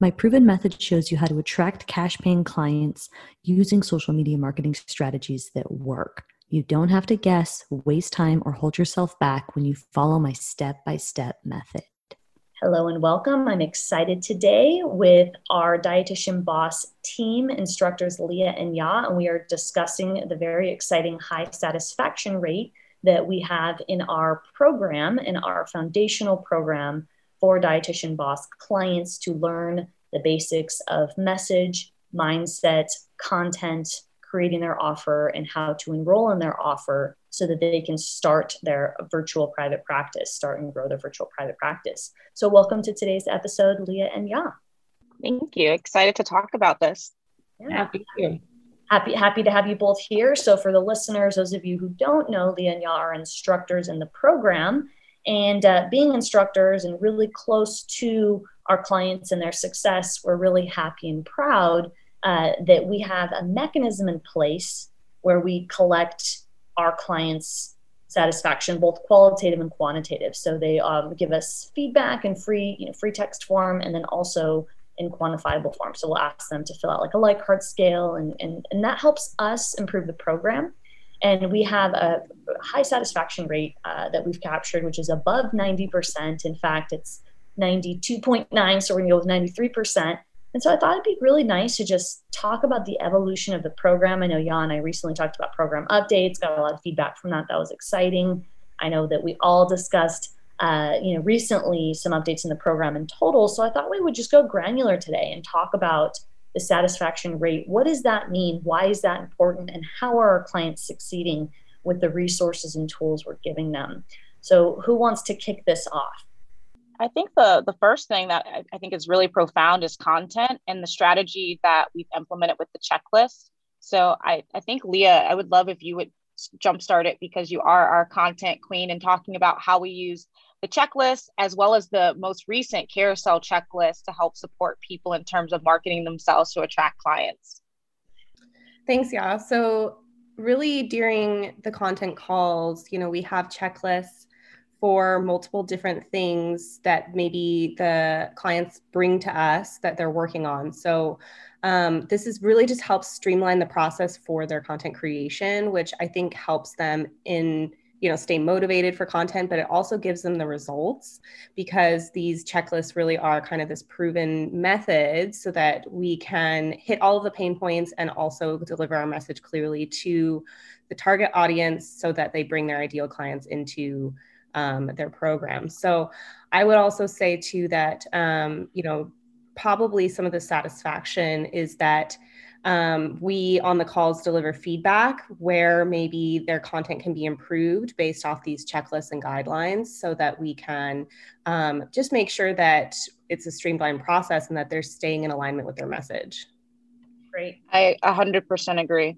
My proven method shows you how to attract cash paying clients using social media marketing strategies that work. You don't have to guess, waste time, or hold yourself back when you follow my step by step method. Hello and welcome. I'm excited today with our dietitian boss team, instructors Leah and Yaa, and we are discussing the very exciting high satisfaction rate that we have in our program, in our foundational program for dietitian boss clients to learn the basics of message, mindset, content, creating their offer, and how to enroll in their offer so that they can start their virtual private practice, start and grow their virtual private practice. So, welcome to today's episode, Leah and Yaa. Thank you. Excited to talk about this. Yeah. Happy to. Happy, happy to have you both here. So, for the listeners, those of you who don't know, Leah and Yaa are instructors in the program. And uh, being instructors and really close to our clients and their success, we're really happy and proud uh, that we have a mechanism in place where we collect our clients' satisfaction, both qualitative and quantitative. So they um, give us feedback in free, you know, free text form, and then also in quantifiable form. So we'll ask them to fill out like a Likert scale, and, and, and that helps us improve the program. And we have a high satisfaction rate uh, that we've captured, which is above 90%. In fact, it's 92.9, so we're going to go with 93%. And so I thought it'd be really nice to just talk about the evolution of the program. I know Jan, I recently talked about program updates, got a lot of feedback from that. That was exciting. I know that we all discussed, uh, you know, recently some updates in the program in total. So I thought we would just go granular today and talk about the satisfaction rate. What does that mean? Why is that important? And how are our clients succeeding with the resources and tools we're giving them? So who wants to kick this off? I think the the first thing that I, I think is really profound is content and the strategy that we've implemented with the checklist. So I, I think Leah, I would love if you would jumpstart it because you are our content queen and talking about how we use the checklist as well as the most recent carousel checklist to help support people in terms of marketing themselves to attract clients. Thanks, yeah. So really during the content calls, you know, we have checklists for multiple different things that maybe the clients bring to us that they're working on. So um, this is really just helps streamline the process for their content creation, which I think helps them in you know stay motivated for content but it also gives them the results because these checklists really are kind of this proven method so that we can hit all of the pain points and also deliver our message clearly to the target audience so that they bring their ideal clients into um, their program. So I would also say too that um, you know probably some of the satisfaction is that um, we on the calls deliver feedback where maybe their content can be improved based off these checklists and guidelines so that we can um, just make sure that it's a streamlined process and that they're staying in alignment with their message. Great. I 100% agree.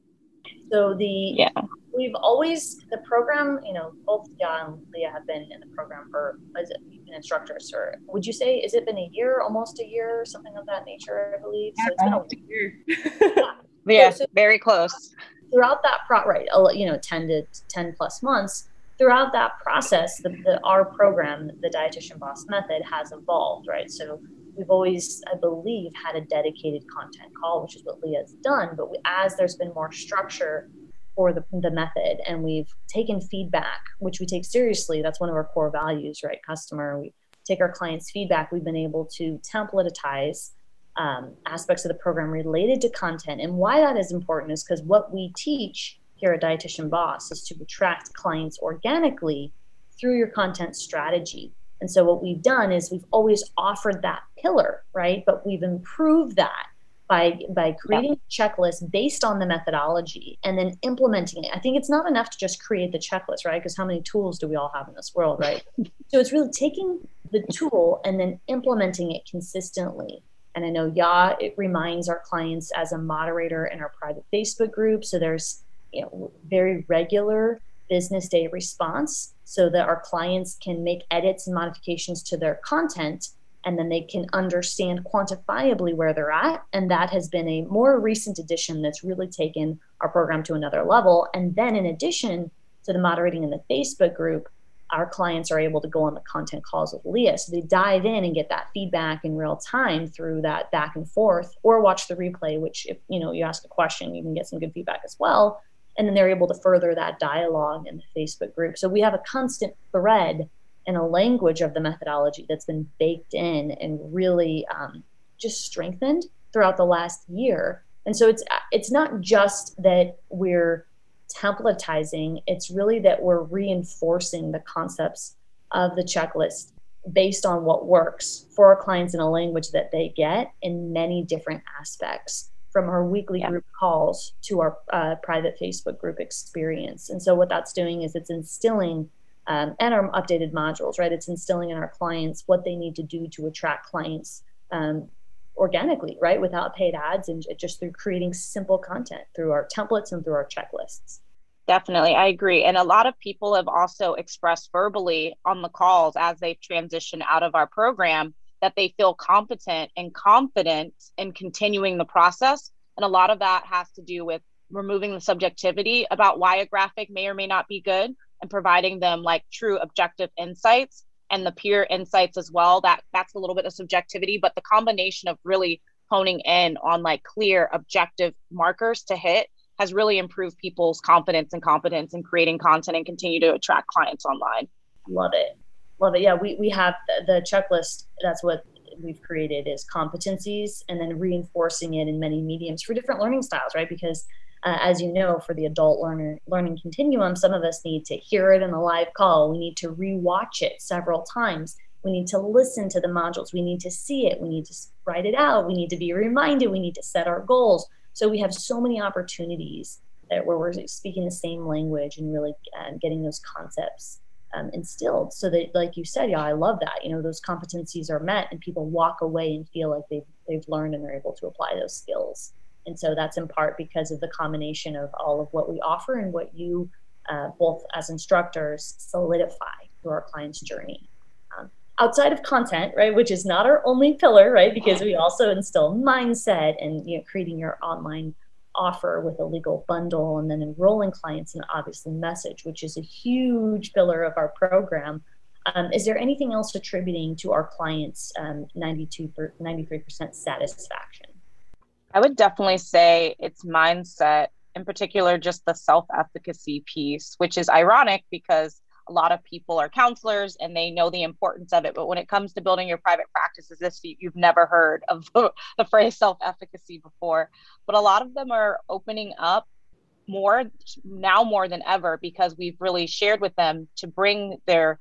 So the yeah we've always the program. You know, both Jan and Leah have been in the program for as an instructor instructors or would you say is it been a year, almost a year, something of that nature? I believe. Yeah, so it's been a year. yeah, yeah so, so very close. Throughout that pro, right? You know, ten to ten plus months. Throughout that process, the, the our program, the Dietitian Boss Method, has evolved, right? So we've always, I believe, had a dedicated content call, which is what Leah's done. But we, as there's been more structure for the, the method and we've taken feedback, which we take seriously, that's one of our core values, right? Customer, we take our clients' feedback. We've been able to templatize um, aspects of the program related to content. And why that is important is because what we teach here at Dietitian Boss is to attract clients organically through your content strategy. And so what we've done is we've always offered that pillar, right? But we've improved that by by creating yeah. a checklist based on the methodology and then implementing it. I think it's not enough to just create the checklist, right? Because how many tools do we all have in this world, right? so it's really taking the tool and then implementing it consistently And I know Yaa, it reminds our clients as a moderator in our private Facebook group. So there's you know very regular business day response so that our clients can make edits and modifications to their content and then they can understand quantifiably where they're at. And that has been a more recent addition that's really taken our program to another level. And then, in addition to the moderating in the Facebook group, our clients are able to go on the content calls with Leah. So they dive in and get that feedback in real time through that back and forth, or watch the replay, which if you know you ask a question, you can get some good feedback as well. And then they're able to further that dialogue in the Facebook group. So we have a constant thread and a language of the methodology that's been baked in and really um, just strengthened throughout the last year. And so it's it's not just that we're templatizing; it's really that we're reinforcing the concepts of the checklist based on what works for our clients in a language that they get in many different aspects from our weekly yeah. group calls to our uh, private Facebook group experience. And so, what that's doing is it's instilling um, and our updated modules, right? It's instilling in our clients what they need to do to attract clients um, organically, right? Without paid ads and just through creating simple content through our templates and through our checklists. Definitely, I agree. And a lot of people have also expressed verbally on the calls as they've transitioned out of our program that they feel competent and confident in continuing the process. And a lot of that has to do with removing the subjectivity about why a graphic may or may not be good and providing them like true objective insights and the peer insights as well that that's a little bit of subjectivity but the combination of really honing in on like clear objective markers to hit has really improved people's confidence and competence in creating content and continue to attract clients online. Love it. Love it. Yeah we, we have the, the checklist that's what we've created is competencies and then reinforcing it in many mediums for different learning styles right? Because uh, as you know, for the adult learner learning continuum, some of us need to hear it in a live call. We need to rewatch it several times. We need to listen to the modules. We need to see it. We need to write it out. We need to be reminded. We need to set our goals. So we have so many opportunities that where we're speaking the same language and really uh, getting those concepts um, instilled. So that, like you said, yeah, I love that. You know, those competencies are met, and people walk away and feel like they've they've learned and they're able to apply those skills. And so that's in part because of the combination of all of what we offer and what you, uh, both as instructors, solidify through our client's journey. Um, outside of content, right, which is not our only pillar, right, because we also instill mindset and you know creating your online offer with a legal bundle and then enrolling clients and obviously message, which is a huge pillar of our program. Um, is there anything else attributing to our clients um, 92 93% satisfaction? I would definitely say it's mindset, in particular, just the self efficacy piece, which is ironic because a lot of people are counselors and they know the importance of it. But when it comes to building your private practice, if you've never heard of the, the phrase self efficacy before. But a lot of them are opening up more now more than ever because we've really shared with them to bring their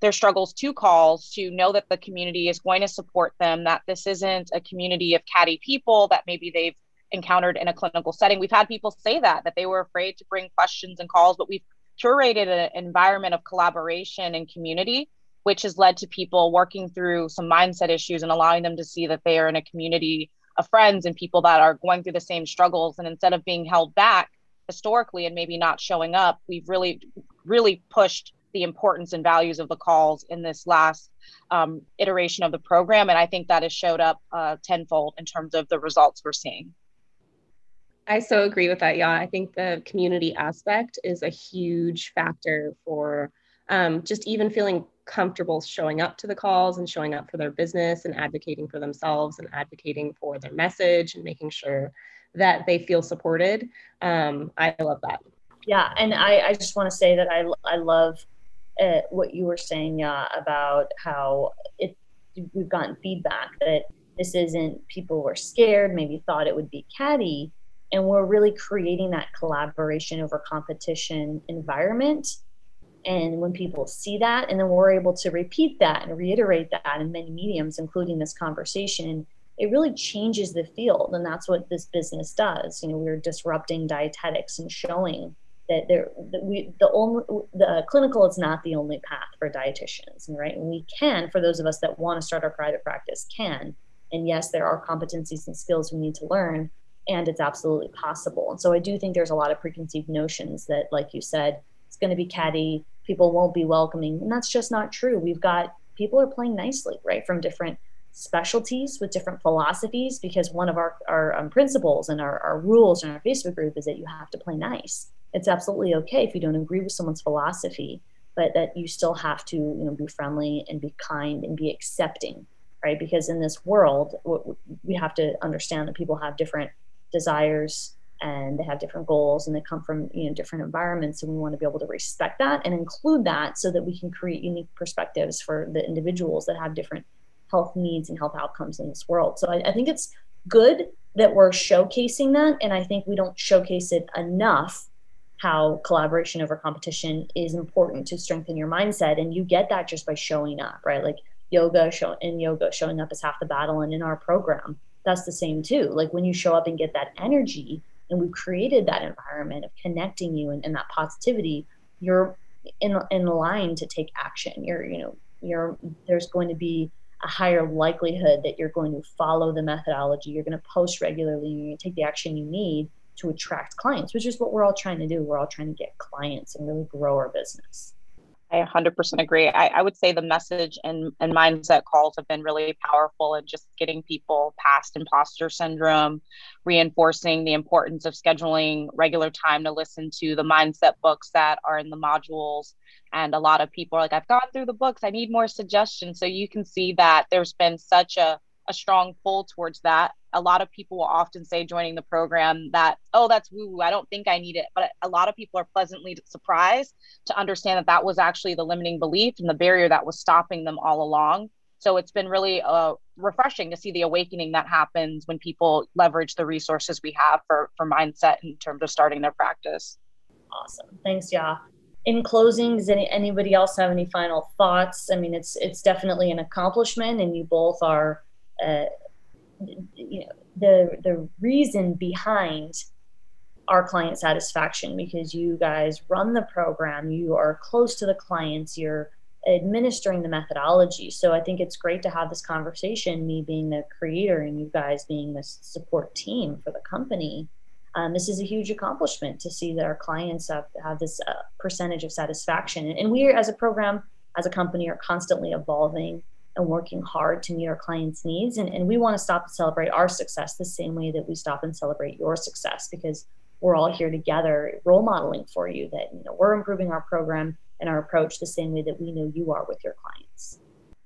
their struggles to calls to know that the community is going to support them, that this isn't a community of catty people that maybe they've encountered in a clinical setting. We've had people say that, that they were afraid to bring questions and calls, but we've curated an environment of collaboration and community, which has led to people working through some mindset issues and allowing them to see that they are in a community of friends and people that are going through the same struggles. And instead of being held back historically and maybe not showing up, we've really, really pushed the importance and values of the calls in this last um, iteration of the program. And I think that has showed up uh, tenfold in terms of the results we're seeing. I so agree with that. Yeah, I think the community aspect is a huge factor for um, just even feeling comfortable showing up to the calls and showing up for their business and advocating for themselves and advocating for their message and making sure that they feel supported. Um, I love that. Yeah, and I, I just want to say that I, I love uh, what you were saying, about how it we've gotten feedback that this isn't people were scared, maybe thought it would be catty, and we're really creating that collaboration over competition environment. And when people see that, and then we're able to repeat that and reiterate that in many mediums, including this conversation, it really changes the field. And that's what this business does. You know, we're disrupting dietetics and showing that there that we the only the clinical is not the only path for dietitians right and we can for those of us that want to start our private practice can And yes, there are competencies and skills we need to learn, and it's absolutely possible. And so I do think there's a lot of preconceived notions that, like you said, it's going to be catty, people won't be welcoming. And that's just not true. We've got people are playing nicely, right, from different specialties with different philosophies because one of our, our um, principles and our, our rules in our Facebook group is that you have to play nice. It's absolutely okay if you don't agree with someone's philosophy, but that you still have to you know be friendly and be kind and be accepting, right? Because in this world, we have to understand that people have different desires and they have different goals and they come from you know different environments and we want to be able to respect that and include that so that we can create unique perspectives for the individuals that have different health needs and health outcomes in this world so I, I think it's good that we're showcasing that and i think we don't showcase it enough how collaboration over competition is important to strengthen your mindset. And you get that just by showing up right? Like yoga show in yoga showing up is half the battle and in our program that's the same too. Like when you show up and get that energy and we've created that environment of connecting you and, and that positivity you're in, in line to take action. You're you know you're there's going to be a higher likelihood that you're going to follow the methodology. You're going to post regularly. You're going to take the action you need to attract clients which is what we're all trying to do we're all trying to get clients and really grow our business I 100% agree. I, I, would say the message and, and mindset calls have been really powerful in just getting people past imposter syndrome, reinforcing the importance of scheduling regular time to listen to the mindset books that are in the modules. And a lot of people are like, I've gone through the books, I need more suggestions. So you can see that there's been such a a strong pull towards that. A lot of people will often say joining the program that, oh, that's woo, woo. I don't think I need it. But a lot of people are pleasantly surprised to understand that that was actually the limiting belief and the barrier that was stopping them all along. So it's been really uh, refreshing to see the awakening that happens when people leverage the resources we have for, for mindset in terms of starting their practice. Awesome. Thanks, Yaa. In closing, does any, anybody else have any final thoughts? I mean, it's it's definitely an accomplishment, and you both are uh, you know the the reason behind our client satisfaction because you guys run the program you are close to the clients you're administering the methodology. So i think it's great to have this conversation me being the creator and you guys being the support team for the company. Um, this is a huge accomplishment to see that our clients have, have this uh, percentage of satisfaction. And we as a program as a company are constantly evolving and working hard to meet our clients' needs. And, and we want to stop and celebrate our success the same way that we stop and celebrate your success because we're all here together role modeling for you that you know we're improving our program and our approach the same way that we know you are with your clients.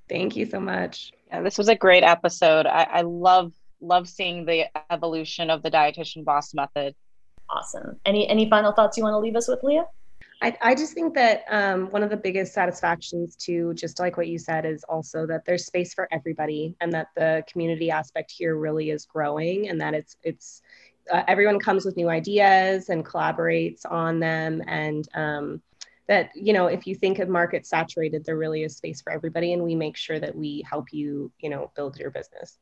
Thank you so much. Yeah, this was a great episode. I, I love love seeing the evolution of the dietitian boss method. Awesome. Any any final thoughts you want to leave us with, Leah? I, I just think that um, one of the biggest satisfactions too, just like what you said, is also that there's space for everybody, and that the community aspect here really is growing, and that it's it's uh, everyone comes with new ideas and collaborates on them, and um, that you know if you think of market saturated, there really is space for everybody, and we make sure that we help you you know build your business.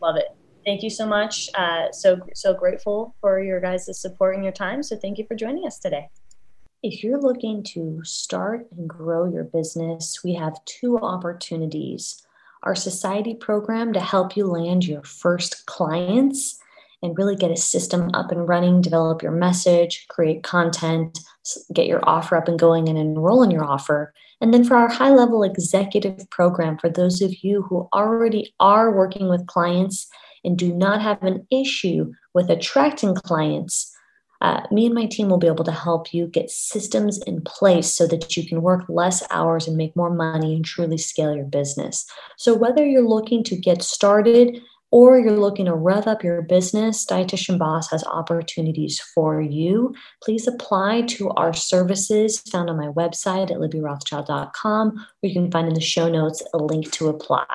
Love it. Thank you so much. Uh, so so grateful for your guys' support and your time. So thank you for joining us today. If you're looking to start and grow your business, we have two opportunities. Our society program to help you land your first clients and really get a system up and running, develop your message, create content, get your offer up and going, and enroll in your offer. And then for our high level executive program, for those of you who already are working with clients and do not have an issue with attracting clients, uh, me and my team will be able to help you get systems in place so that you can work less hours and make more money and truly scale your business. So, whether you're looking to get started or you're looking to rev up your business, Dietitian Boss has opportunities for you. Please apply to our services found on my website at libbyrothschild.com, or you can find in the show notes a link to apply.